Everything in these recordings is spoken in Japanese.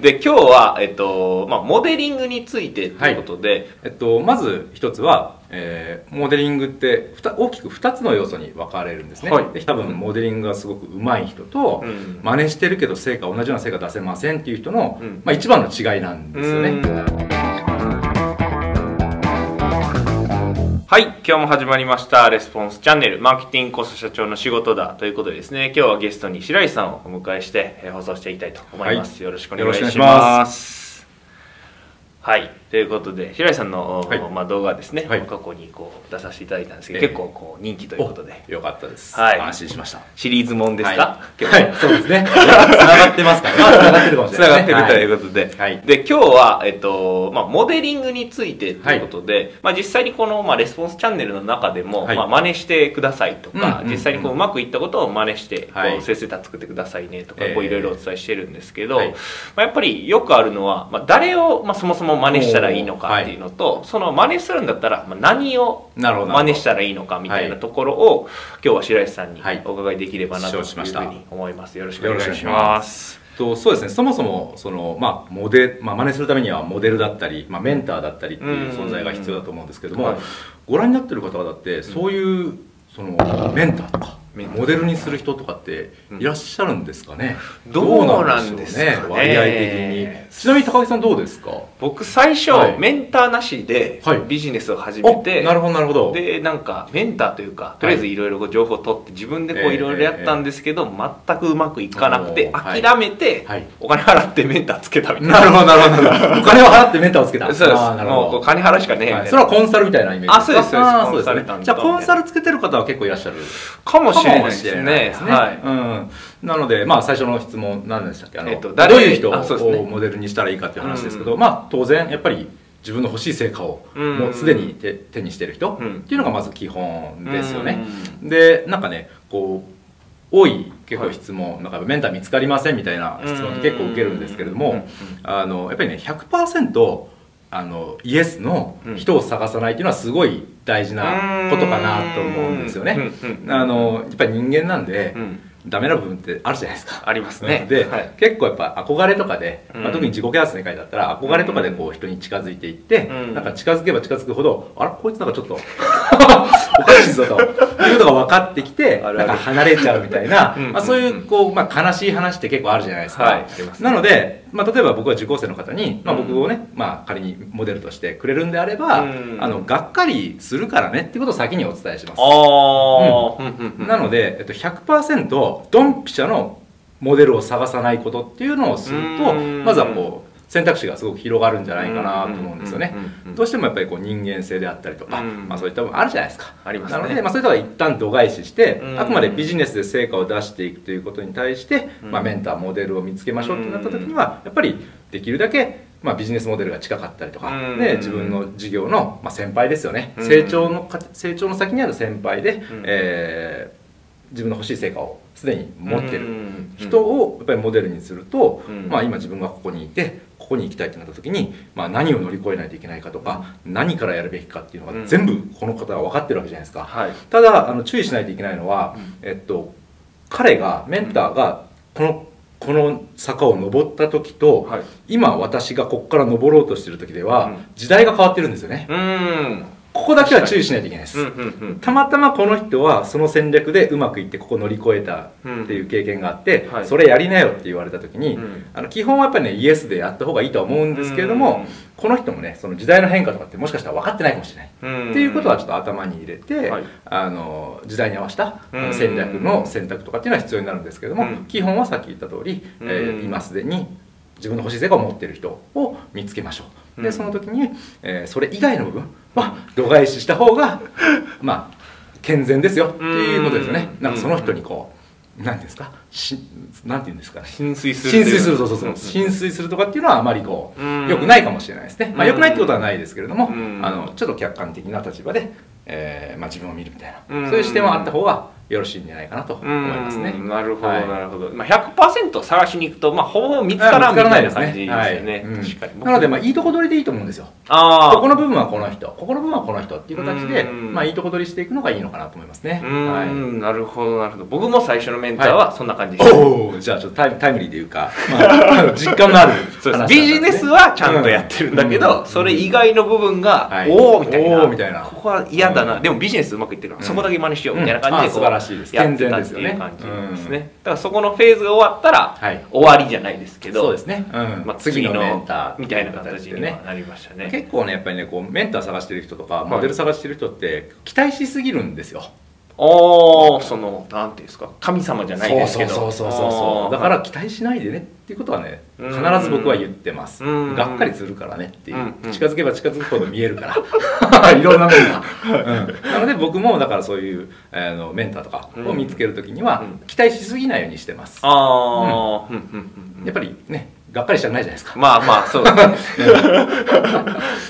で今日は、えっとまあ、モデリングについてということで、えっと、まず一つは、えーモデリングって大きく2つの要素に分かれるんですね、はい。で多分モデリングがすごく上手い人と、うん。真似してるけど成果同じような成果出せませんっていう人の、うん。まあ、一番の違いなんですよね、はい今日も始まりましたレスポンスチャンネルマーケティングこそ社長の仕事だということでですね今日はゲストに白石さんをお迎えして、えー放送していきたいと思います、はいよろしくお願いします。はいということで白石さんの、はい。まあ、動画ですね、はい。過去にこう出させていただいたんですけど、ええ。結構こう人気ということで。およかったです、はい。安心しました。シリーズもんですか、は今日い、はい、そうですね。つながってますから、まあ、つながってるかもしつれないね。ながってるということで、はい。で今日は、えっとまあ、モデリングについてということで、まあ、実際にこの、まあ、レスポンスチャンネルの中でも、はい。まあ、真似してくださいとか、うん実際にこううまくいったことを真似して、はい。こう先生た作ってくださいねとか、いろいろお伝えしてるんですけど、はい。まあ、やっぱりよくあるのは、まあ、誰を、まあ、そもそも真似したらいいのかっていうのと、その真似するんだったら、まあ、何を真似したらいいのかみたいなところを、今日は白石さんにはい。お伺いできればなという承知しました。ふうに思います。よろしくお願いしま。ます。とそうですね。そもそもその、まあ、モデまあ真似するためにはモデルだったり、まあ、メンターだったりっていう存在が必要だと思うんですけども、はい。ご覧になってる方々ってそういうそのメンターとかメンターモデルにする人とかっていらっしゃるんですかね、どうなんですかねどうなんでしょう割合的に。ちなみに高木さんどうですか？僕最初、はい。メンターなしではい。ビジネスを始めて、おなるほどなるほど。でなんかメンターというかとりあえずい。ろいろ情報を取って自分でこうええいろいろやったんですけど、全くうまくいかなくて諦めて、はい。お金払ってメンターつけたみたいな。なるほどなるほど。お金を払ってメンターをつけた。そうです。もう金払うしかねえみたいそれはコンサルみたいなイメージあそうですそうです。コンサルじゃあコンサルつけてる方は結構いらっしゃるかもしれないかもしれね。ないですね。はい、うん、なので、まあ、最初の質問何でしたっけ？あの、えっと誰どういう人をモデルにしたらいいかっていう話ですけど、うん。まあ、当然やっぱり自分の欲しい成果をうん。もうすでに手手にしてる人うんっていうのがまず基本ですよね。うでなんかねこう多い結構質問、なんかメンター見つかりませんみたいな質問って結構受けるんですけれども、うん。あのやっぱりね100%あのイエスの人を探さないっていうのはすごい大事なことかなと思うんですよね。あのやっぱり人間なんで、うん。ダメな部分ってあるじゃないですか。ありますね。で、はい。結構やっぱ憧れとかで、まあ、うん特に自己啓発の世界だったら憧れとかでこう人に近づいていって、うん。なんか近づけば近づくほどあらこいつなんかちょっと おかしいぞということが分かってきてなんか離れちゃうみたいなうん。まあ、そういうこう、まあ、悲しい話って結構あるじゃないですか、はい。なので、まあ、例えば僕は受講生の方に、まあ、うん。僕をね、まあ、仮にモデルとしてくれるんであれば、うん。あのがっかりするからねっていうことを先にお伝えします。ああ、うん。なので、えっと、100%ドンピシャのモデルを探さないことっていうのをするとうん。まずはこう選択肢がすごく広がるんじゃないかなと思うんですよね。どうしてもやっぱりこう人間性であったりとか、うんまあ、そういった部分あるじゃないですか。ありますね。なので、まあ、そういったのは一旦度外視してうんあくまでビジネスで成果を出していくということに対して、うんまあ、メンターモデルを見つけましょうってなった時にはやっぱりできるだけまあ、ビジネスモデルが近かったりとか、うんで自分の事業の、まあ、先輩ですよね、うん成長のか成長の先にある先輩で、んえー自分の欲しい成果をすでに持ってる。うん。人をやっぱりモデルにすると、うん。まあ、今自分がここにいてここに行きたいってなった時に、まあ、何を乗り越えないといけないかとか、何からやるべきかっていうのうん。が全部この方は分かってるわけじゃないですか。はい。ただあの注意しないといけないのは、うん。えっと、彼がメンターがこのこの坂を登った時と、はい。今私がここから登ろうとしてる時では、うん。時代が変わってるんですよね。うんここだけは注意しないといけないです。うんうんうん。たまたまこの人はその戦略でうまくいってここ乗り越えたっていう経験があって、はい。それやりなよって言われた時に、うん。あの基本はやっぱりねイエスでやった方がいいとは思うんですけれども、うん。この人もねその時代の変化とかってもしかしたら分かってないかもしれない、うん。っていうことはちょっと頭に入れて、はい。あの時代に合わせた戦略の選択とかっていうのは必要になるんですけれども、うん。基本はさっき言った通り、えーうん今すでに自分の欲しい成果を持っている人を見つけましょう。うん。でその時に、えーそれ以外の部分は度外視した方が まあ健全ですよっていうことですよね。うん。なんかその人にこう何ですか？しなんて言うんですかね？浸水する浸水するそうそうそう、ん。浸水するとかっていうのはあまりこううん。良くないかもしれないですね、まあうん。良くないってことはないですけれども、うん。あのちょっと客観的な立場で、えーまあ、自分を見るみたいな、うん。そういう視点はあった方がよろしいんじゃないかなと思いますね。うんなるほど、はい。なるほど、まあ、100%探しに行くと、まあ、ほぼ見つからんみたいな感じですよね。はい。うん。確かに。なのでまあいいとこ取りでいいと思うんですよ。あここの部分はこの人。ここの部分はこの人っていう形でうん。まあいいとこ取りしていくのがいいのかなと思いますね。はい。なるほどなるほど。僕も最初のメンターはそんな感じでした、おおじゃあちょっとタイタイムリーというか、まあ、実感のあるそうです。話だったんビジネスはちゃんとやってるんだけど、うん。それ以外の部分が、はい。おおみたいな。おーみたいな。ここは嫌だな、うんでもビジネスうまくいってるから、うん。そこだけ真似しようみたいな感じでこう、うん。あ素晴らしいですやってたっていう感じですね、だからそこのフェーズが終わったら、はい。終わりじゃないですけどそうですね、うん。まあ、次のメンターみたいな形にね。はなりましたね。結構ねやっぱりねこうメンター探してる人とかい。モデル探してる人って期待しすぎるんですよ、おおそのなんていうんですか神様じゃないですけど。そうそうそうそうだから期待しないでねっていうことはねうん。必ず僕は言ってます。うん。がっかりするからねっていう。うん。うん。近づけば近づくほど見えるから。いろんな面が、うん、なので僕もだからそういうあのメンターとかを見つけるときにはうん。期待しすぎないようにしてます。ああ、うん。うんうんうんやっぱりねがっかりしたくないじゃないですか。まあまあそうですね。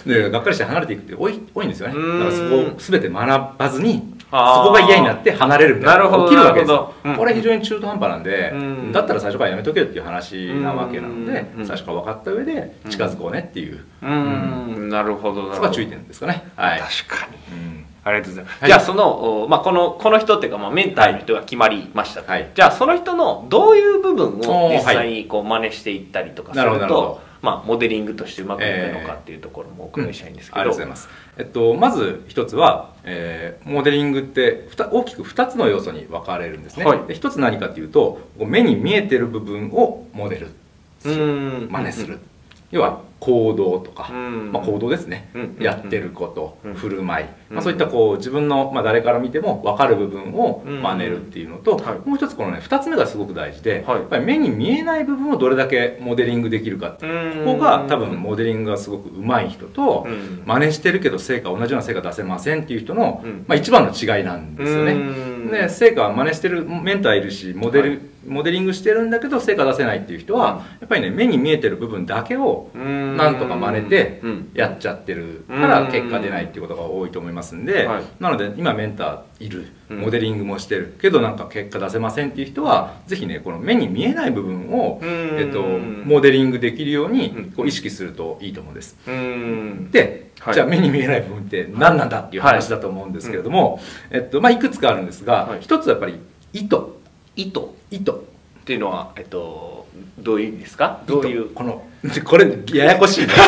でがっかりして離れていくって多い多いんですよね。うん。だからそこを全て学ばずにそこが嫌になって離れるみたいな。のが起きるわけです。これ非常に中途半端なんでうん。だったら最初からやめとけよっていう話なわけなのでうん。最初から分かった上で近づこうねっていう。うーん。なるほどそこが注意点ですかね。はい。確かに。うん。ありがとうございます、はい。じゃあその、おまあ、このこの人っていうか、まあ、メンターの人が決まりました。と、はいじゃあその人のどういう部分を実際にこう真似していったりとかすなるほるどなるほどとまあ、モデリングとしてうまくいくのかっていうところもお伺いしたいんですけど、ありがとうございます、えっと、まず一つは、えーモデリングって大きく2つの要素に分かれるんですね、はい。つ何かというと目に見えてる部分をモデルするうん。真似する、要は行動とか、うん。まあ、行動ですね、うんやってること、うん。振る舞い、うん。まあ、そういったこう自分の、まあ、誰から見ても分かる部分を真似るっていうのと、はい。もう一つこのね2つ目がすごく大事で、はい。やっぱり目に見えない部分をどれだけモデリングできるかっていう。ここが多分モデリングがすごく上手い人と、うん。真似してるけど成果同じような成果出せませんっていう人の、うん。まあ、一番の違いなんですよね。うん。で成果は真似してるメンターいるしモデル、はいモデリングしてるんだけど成果出せないっていう人は、やっぱりね目に見えてる部分だけをうん。なんとか真似てうん。やっちゃってるから結果出ないっていうことが多いと思いますんで、はい。なので今メンターいるうん。モデリングもしてるけどなんか結果出せませんっていう人はぜひねこの目に見えない部分を、うん。えっと、モデリングできるようにうん。こう意識するといいと思うんです。うん。で、はい。じゃあ目に見えない部分って何なんだっていう話だと思うんですけれども、えっとまあ、いくつかあるんですが、はい。一つはやっぱり意図意図意図っていうのは、えっと、どういう意味ですか？どういう？この これややこしいね。これ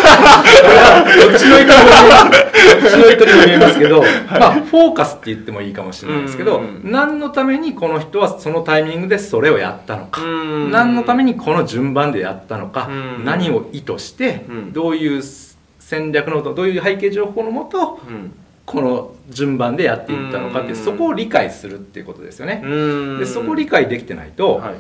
はどっちの意図にも見えますどっちの意図にも見えますけどまあフォーカスって言ってもいいかもしれないですけどうん。何のためにこの人はそのタイミングでそれをやったのか。うん。何のためにこの順番でやったのか。うん。何を意図してうん。どういう戦略のどういう背景情報のもとうんこの順番でやっていったのかってそこを理解するっていうことですよね。うん。でそこを理解できてないと、はい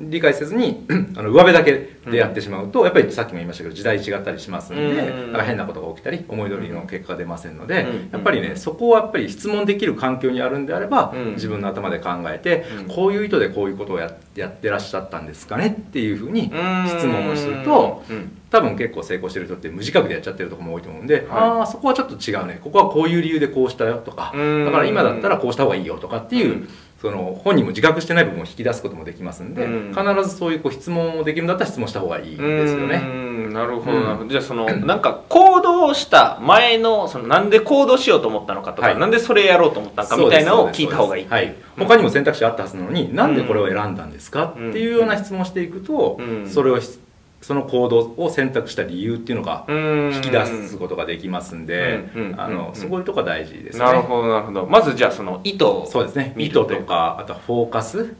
理解せずに あの上辺だけでやってしまうと、やっぱりさっきも言いましたけど時代違ったりしますんで、うん。なんか変なことが起きたり思い通りの結果が出ませんので、うん。やっぱりねそこはやっぱり質問できる環境にあるんであれば、うん。自分の頭で考えて、うん。こういう意図でこういうことをややってらっしゃったんですかねっていうふうにうん。質問をするとうん。多分結構成功してる人って無自覚でやっちゃってるところも多いと思うんで、はい。ああそこはちょっと違うね。ここはこういう理由でこうしたよとか、うん。だから今だったらこうした方がいいよとかっていう、うんその本人も自覚してない部分を引き出すこともできますんで、うん。必ずそういうこう質問をできるんだったら質問した方がいいですよね。うんなるほどうん。じゃあそのなんか行動した前のそのなんで行動しようと思ったのかとか、はい。なんでそれやろうと思ったのかみたいなのを聞いた方がいい。はい、他にも選択肢あったはずなのに、なんでこれを選んだんですかうんっていうような質問をしていくと、うん。それをしその行動を選択した理由っていうのが引引き出すことができますんで、あのうんそういうとこが大事ですね。なるほどなるほど。まずじゃあその意図をそうですね。意図とかあとはフォーカス、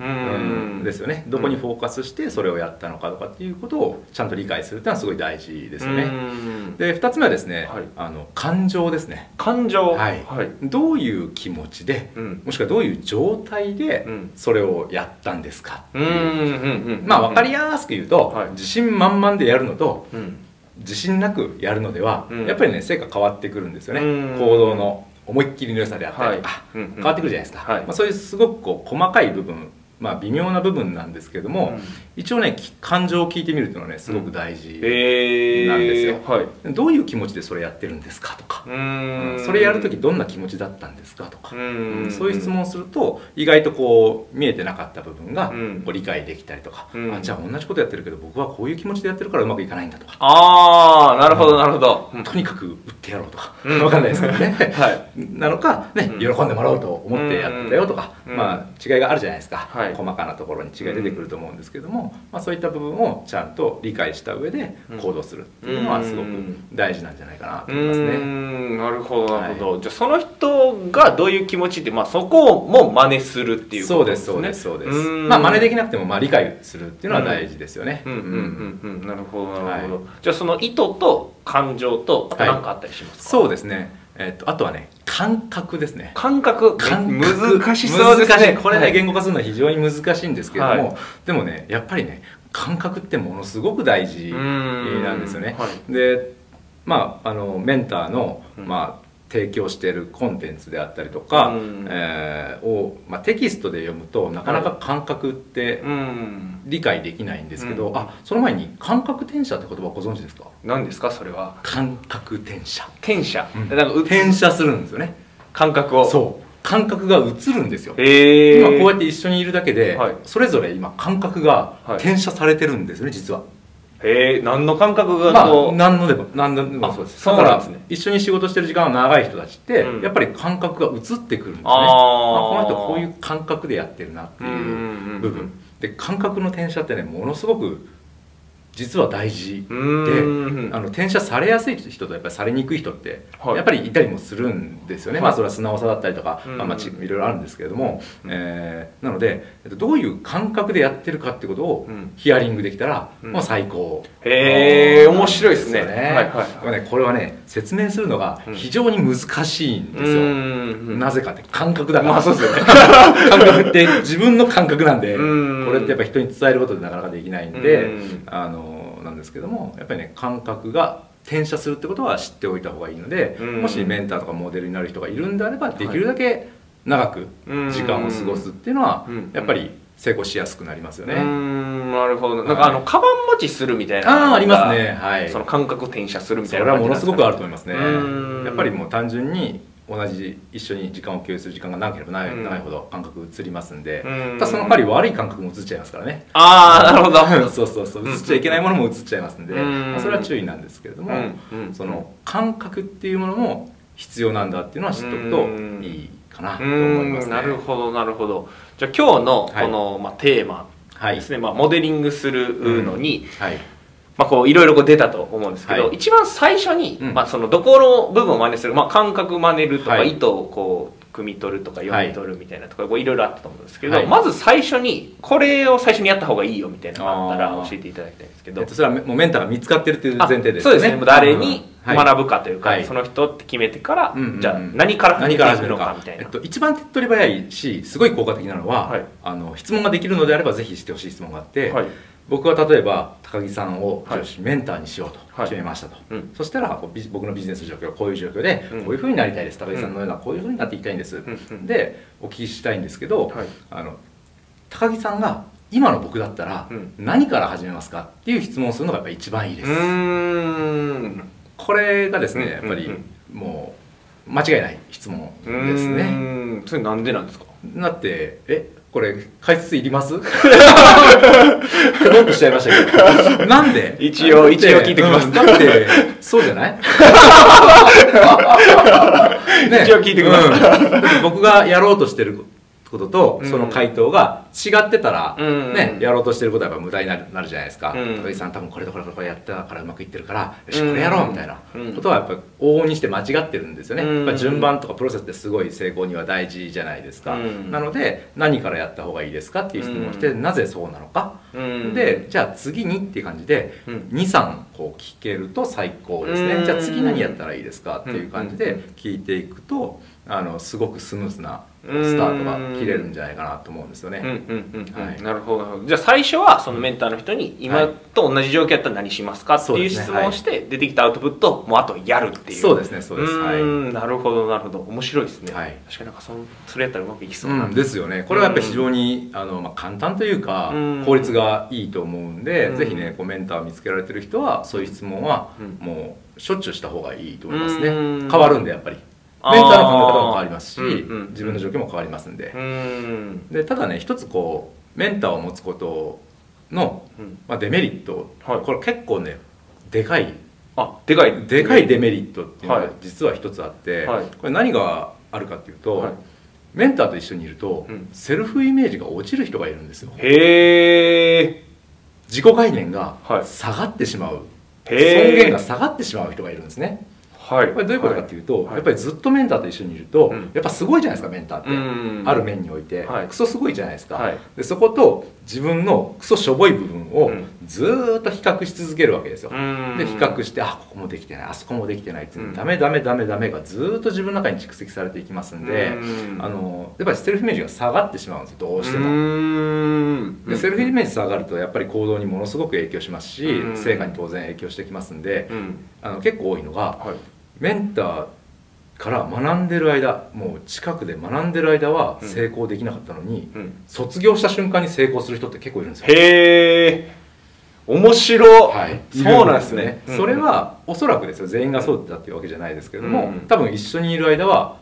ですよね。どこにフォーカスしてそれをやったのかとかっていうことをちゃんと理解するっていうのはすごい大事ですよね。うん。で2つ目はですね、はい。あの感情ですね。感情。はい。はい。どういう気持ちでうん。もしくはどういう状態でうん。それをやったんですかっていう、うんまあ分かりやすく言うと、はい。自信満々でやるのとうん。自信なくやるのでは、うん。やっぱりね成果変わってくるんですよね、うん。行動の思いっきりの良さであったりはい。うんうん。変わってくるじゃないですか、はい。まあ、そういうすごくこう細かい部分まあ微妙な部分なんですけども、うん。一応ねき感情を聞いてみるっていうのはねすごく大事、えー、なんですよ。はい。どういう気持ちでそれやってるんですかとか。う、ーん。それやる時どんな気持ちだったんですかとか、うーん。そういう質問をすると意外とこう見えてなかった部分がうん。こう理解できたりとか、うん。あじゃあ同じことやってるけど僕はこういう気持ちでやってるからうまくいかないんだとか、ああなるほどなるほど、うんとにかく売ってやろうとか、うん。わかんないですけどね、はい。なのか、ねうん。喜んでもらおうと思ってやってたよとか、うん。まあ、違いがあるじゃないですか、はい細かなところに違い出てくると思うんですけども、まあ、そういった部分をちゃんと理解した上で行動するっていうのはすごく大事なんじゃないかなとう思いますね。なるほどなるほど、じゃあその人がどういう気持ちで、まあ、そこをも真似するっていうことですすね。そうですそうですまあ真似できなくてもまあ理解するっていうのは大事ですよね。うん。うんうんうん。なるほどなるほど、はい。じゃあその意図と感情とあとはい何かあったりしますか、そうですねえっとあとはね感覚ですね。感覚。感覚。難しそうですね。難しい。これね、はい。言語化するのは非常に難しいんですけれども、はでもねやっぱりね感覚ってものすごく大事なんですよね。はい。でまああのメンターの、うん。まあ提供しているコンテンツであったりとか、うん。えーを、まあ、テキストで読むとなかなか感覚ってうん。理解できないんですけど、うん。あその前に感覚転写って言葉ご存知ですか？何ですか？それは。感覚転写。転写、うん。なんかう転写するんですよね。感覚を。そう。感覚が映るんですよ。今こうやって一緒にいるだけで、はい。それぞれ今感覚がはい。転写されてるんですよね実はへえ何の感覚がまこう、あ何のでも何のでもあそうです。だからなんですね。一緒に仕事してる時間が長い人たちって、うん。やっぱり感覚が映ってくるんですね。あー。あこの人こういう感覚でやってるなってうんうんうんいううん。部分。で感覚の転写ってねものすごく実は大事。うーん。あの転写されやすい人とやっぱりされにくい人ってはい。やっぱりいたりもするんですよね、はい。まあそれは素直さだったりとか、うん。まあ、まあちいろいろあるんですけれども、うん。えーなのでえっとどういう感覚でやってるかってことをうん。ヒアリングできたら、うん。もう最高。へえ面白いですね。なんよはいはい。ねこれはね説明するのがうん。非常に難しいんですよ、うんなぜかって感覚だから、まあそうですよね。感覚って自分の感覚なんで、うんこれってやっぱ人に伝えることでなかなかできないんで、うん。あのなんですけどもやっぱりね感覚が転写するってことは知っておいた方がいいので、うん。もしメンターとかモデルになる人がいるんであればできるだけ長く時間を過ごすっていうのはうん。やっぱり成功しやすくなりますよね。ん。なるほど。なんかあのカバン持ちするみたいなああありますね。はい。その感覚転写するみそたいなれはものすごくあるとる思いますね。うん。やっぱりもう単純に同じ一緒に時間を共有する時間が長ければ長い,、うん。長いほど感覚移りますんで、うん。ただその代わり悪い感覚も移っちゃいますからね。ああなるほど。そうそうそう。移っちゃいけないものも移っちゃいますんで、うん。まあ、それは注意なんですけれども、その感覚っていうものも必要なんだっていうのは知っておくといいかなと思いますね。なるほどなるほど。じゃあ今日のこの、まあ、テーマはいですね、まあ、モデリングするのに、はいまあ、こういろいろこう出たと思うんですけど、はい。一番最初に、うん。まあ、そのどこの部分を真似する、まあ、感覚真似るとか、はい。意図をこう汲み取るとか読み取るみたいなとか、こういろいろあったと思うんですけど、はい。まず最初にこれを最初にやった方がいいよみたいなのがあったら教えていただきたいんですけど、えっと、それはもうメンターが見つかってるっていうあ前提ですそうですね。誰にはい。学ぶかというか、はい。その人って決めてから、じゃあ何から始め何ていくのかみたいな、えっと、一番手っ取り早いしすごい効果的なのは、はい。あの質問ができるのであればぜひしてほしい質問があって、はい僕は例えば高木さんをメンターにしようとはい。決めましたと、うん。そしたら僕のビジネス状況はこういう状況で、うん。こういうふうになりたいです。高木さんのようなこういうふうになっていきたいんです、でお聞きしたいんですけど、はい。あの高木さんが今の僕だったらうん。何から始めますかっていう質問をするのがやっぱり一番いいです、うーん。これがですねうん。やっぱりうん。もう間違いない質問ですね、それなんでなんですか？だってえこれ解説いります？くどっとしちゃいましたけ？どなんで？一応一応聞いてきます。うん。だってそうじゃない？ね一応聞いてきます。僕がやろうとしてることとうん。その回答が違ってたら、うん。ね、やろうとしてることはやっぱ無駄になるなるじゃないですか、うん。高木さん多分これとこれとこれやったからうまくいってるからよしうん。これやろうみたいなうん。ことはやっぱ往々にして間違ってるんですよね、うん。順番とかプロセスってすごい成功には大事じゃないですか、うん。なので何からやった方がいいですかっていう質問をして、うなぜそうなのか、うん。でじゃあ次にっていう感じでうん。23こう聞けると最高ですね、うん。じゃあ次何やったらいいですかっていう感じうん。で聞いていくとあのすごくスムーズなスタートが切れるんじゃないかなと思うんですよね。なるほど。じゃあ最初はそのメンターの人に今と同じ状況やったら何しますか？っていう質問をして出てきたアウトプットをもうあとやるっていう。そうですねそうです。はい。なるほどなるほど。面白いですね、はい。確かになんかそのそれやったらうまくいきそうな、うん、ですよね。これはやっぱり非常に、あのまあ、簡単というか、うん。効率がいいと思うんで、うん。ぜひねこうメンターを見つけられてる人はそういう質問はうん。もうしょっちゅうした方がいいと思いますね、うん。変わるんでやっぱりメンターの考え方も変わりますし、うんうん自分の状況も変わりますんで。う、ん。でただね一つこうメンターを持つことの、うん。まあ、デメリット、はい。これ結構ねでかい。あでかい。でかいデメリットっていうのがはい。実は一つあって、はい。これ何があるかっていうと、はい。メンターと一緒にいると、うん。セルフイメージが落ちる人がいるんですよ。へえ自己概念がはい。下がってしまう、尊厳が下がってしまう人がいるんですねはい。これどういうことかっていうと、はい。やっぱりずっとメンターと一緒にいると、うん。やっぱすごいじゃないですかメンターって、うん。ある面において、はい。クソすごいじゃないですか、はい。でそこと自分のクソしょぼい部分をうんずーっと比較し続けるわけですよ、うん。で比較してあここもできてない。あそこもできてないっていう、うん。ダメダメダメダメがずーっと自分の中に蓄積されていきますんで、うん。あのやっぱりセルフイメージが下がってしまうんですよどうしても、うん。でセルフイメージ下がるとやっぱり行動にものすごく影響しますし、うん。成果に当然影響してきますんで、うん。あの結構多いのがはい。メンターから学んでる間もう近くで学んでる間はうん。成功できなかったのに、うん。卒業した瞬間に成功する人って結構いるんですよ。へえ面白はい、そうなんですね。それはおそらくですよ。全員がそうだっていうわけじゃないですけれども、うん多分一緒にいる間は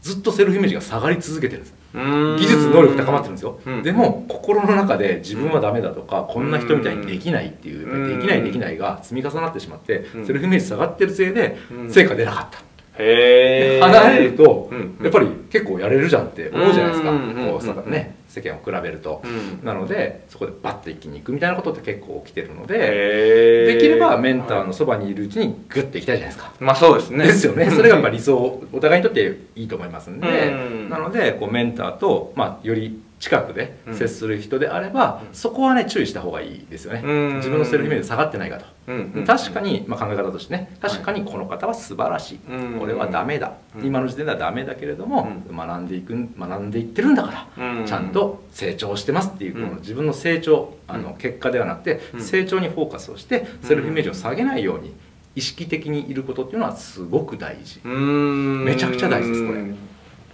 ずっとセルフイメージが下がり続けてるんです。技技術能力高まってるんですよ、うん。でも心の中で自分はダメだとか、こんな人みたいにできないっていう、うん。できないできないが積み重なってしまって、うん。セルフイメージ下がってるせいでうん。成果出なかった、へえ離れると、うん。やっぱり結構やれるじゃんって思うじゃないですか、うんこうさうんね、世間を比べると、うん。なのでそこでバッと一気に行くみたいなことって結構起きてるので、できればメンターのそばにいるうちにグッと行きたいじゃないですか。まあそうですね。ですよね、それがやっぱ理想お互いにとっていいと思いますんで、うん。なのでこうメンターと、まあ、より近くでうん。接する人であれば、うん。そこはね注意した方がいいですよね、うん。自分のセルフイメージ下がってないかと、確かに、まあ、考え方としてね。確かにこの方は素晴らしい、うん。これはダメだ、うん。今の時点ではダメだけれども、う学んでいく学んでいってるんだから、うん。ちゃんと成長してますっていう、うん。この自分の成長あのうん。結果ではなくて、うん。成長にフォーカスをしてセルフイメージを下げないように意識的にいることっていうのはすごく大事、めちゃくちゃ大事ですこれ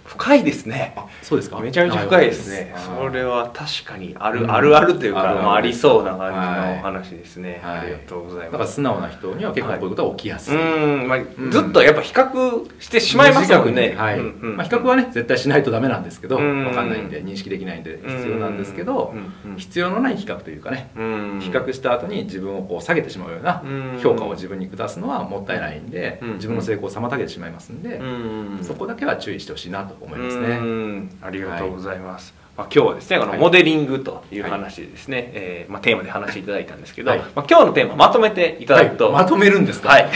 深いですね。あそうですか。めちゃめちゃ深いですね。あそれは確かにある、うん。あるあるというかまあ、ありそうな感じはいのお話ですね、はい。ありがとうございだからます素直な人には結構こういうことが起きやすい、うん、まあん。ずっとやっぱ比較してしまいますもんね。短くに。はい。うんうんまあ、比較はね絶対しないとダメなんですけど、うん。分かんないんで認識できないんで必要なんですけど、必要のない比較というかね、うん。比較した後に自分をこう下げてしまうようなうん。評価を自分に下すのはもったいないんで、うん自分の成功を妨げてしまいますんで、うん。そこだけは注意してほしいなと思いますうね。ん。ありがとうございます、まあ、今日はですねこのはいモデリングという話でですね、えーまあ、テーマで話していただいたんですけど、はい。まあ、今日のテーマまとめていただくと、はい、まとめるんですか？はい。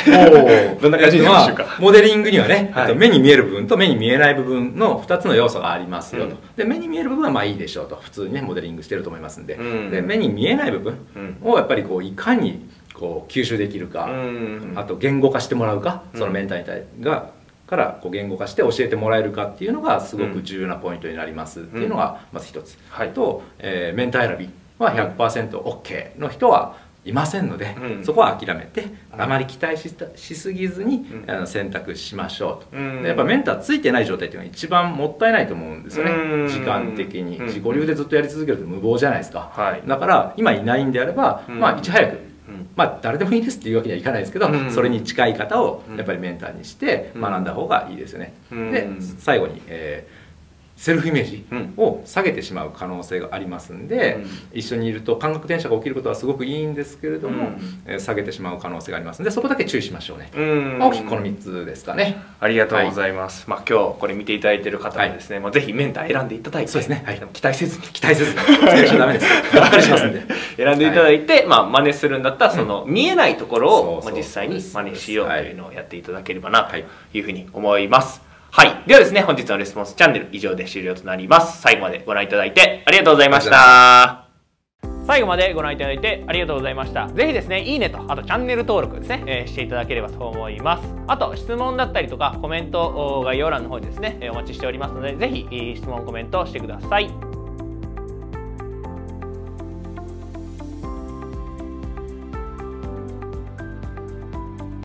どんな感じでしょうか？まあモデリングにはね、はい。えっと目に見える部分と目に見えない部分の2つの要素がありますよと、うん。で目に見える部分はまあいいでしょうと。普通にねモデリングしてると思いますんで,、うん。で目に見えない部分うん。をやっぱりこういかにこう吸収できるか、うん。あと言語化してもらうか、うんそのメンターがからこう言語化して教えてもらえるかっていうのがすごく重要なポイントになりますっていうのがまず一つ、はい。と、えーメンター選びは 100%OK の人はいませんので、うん。そこは諦めてうん。あまり期待ししすぎずに、うん。あの選択しましょうと、うやっぱメンターついてない状態っていうのが一番もったいないと思うんですよね、うん。時間的に、うん。自己流でずっとやり続けると無謀じゃないですか、はい。だから今いないんであれば、うん。まあいち早くうんまあ誰でもいいですっていうわけにはいかないですけど、うん。それに近い方をうん。やっぱりメンターにしてうん。学んだ方がいいですよね、うん。で最後に、えーセルフイメージうん。を下げてしまう可能性がありますんで、うん。一緒にいると感覚転写が起きることはすごくいいんですけれども、うん。えー下げてしまう可能性がありますんでそこだけ注意しましょうね、うん。まあ大きくこの3つですかね。ありがとうございます、まあ今日これ見ていただいている方はですね、まあ、ぜひメンター選んでいただいてそうですね。はい。期待せずに。期待せずに。ダメです。がっかりしますんで。選んでいただいて、まあ真似するんだったらその見えないところを、まあ、実際に真似しようというのをやっていただければなとはい。いうふうに思います。はい。ではですね、本日のレスポンスチャンネル以上で終了となります。最後までご覧いただいてありがとうございました。最後までご覧いただいてありがとうございましたぜひですねいいねとあとチャンネル登録ですね、えー、していただければと思いますあと質問だったりとかコメント概要欄の方にですねお待ちしておりますのでぜひ質問コメントしてください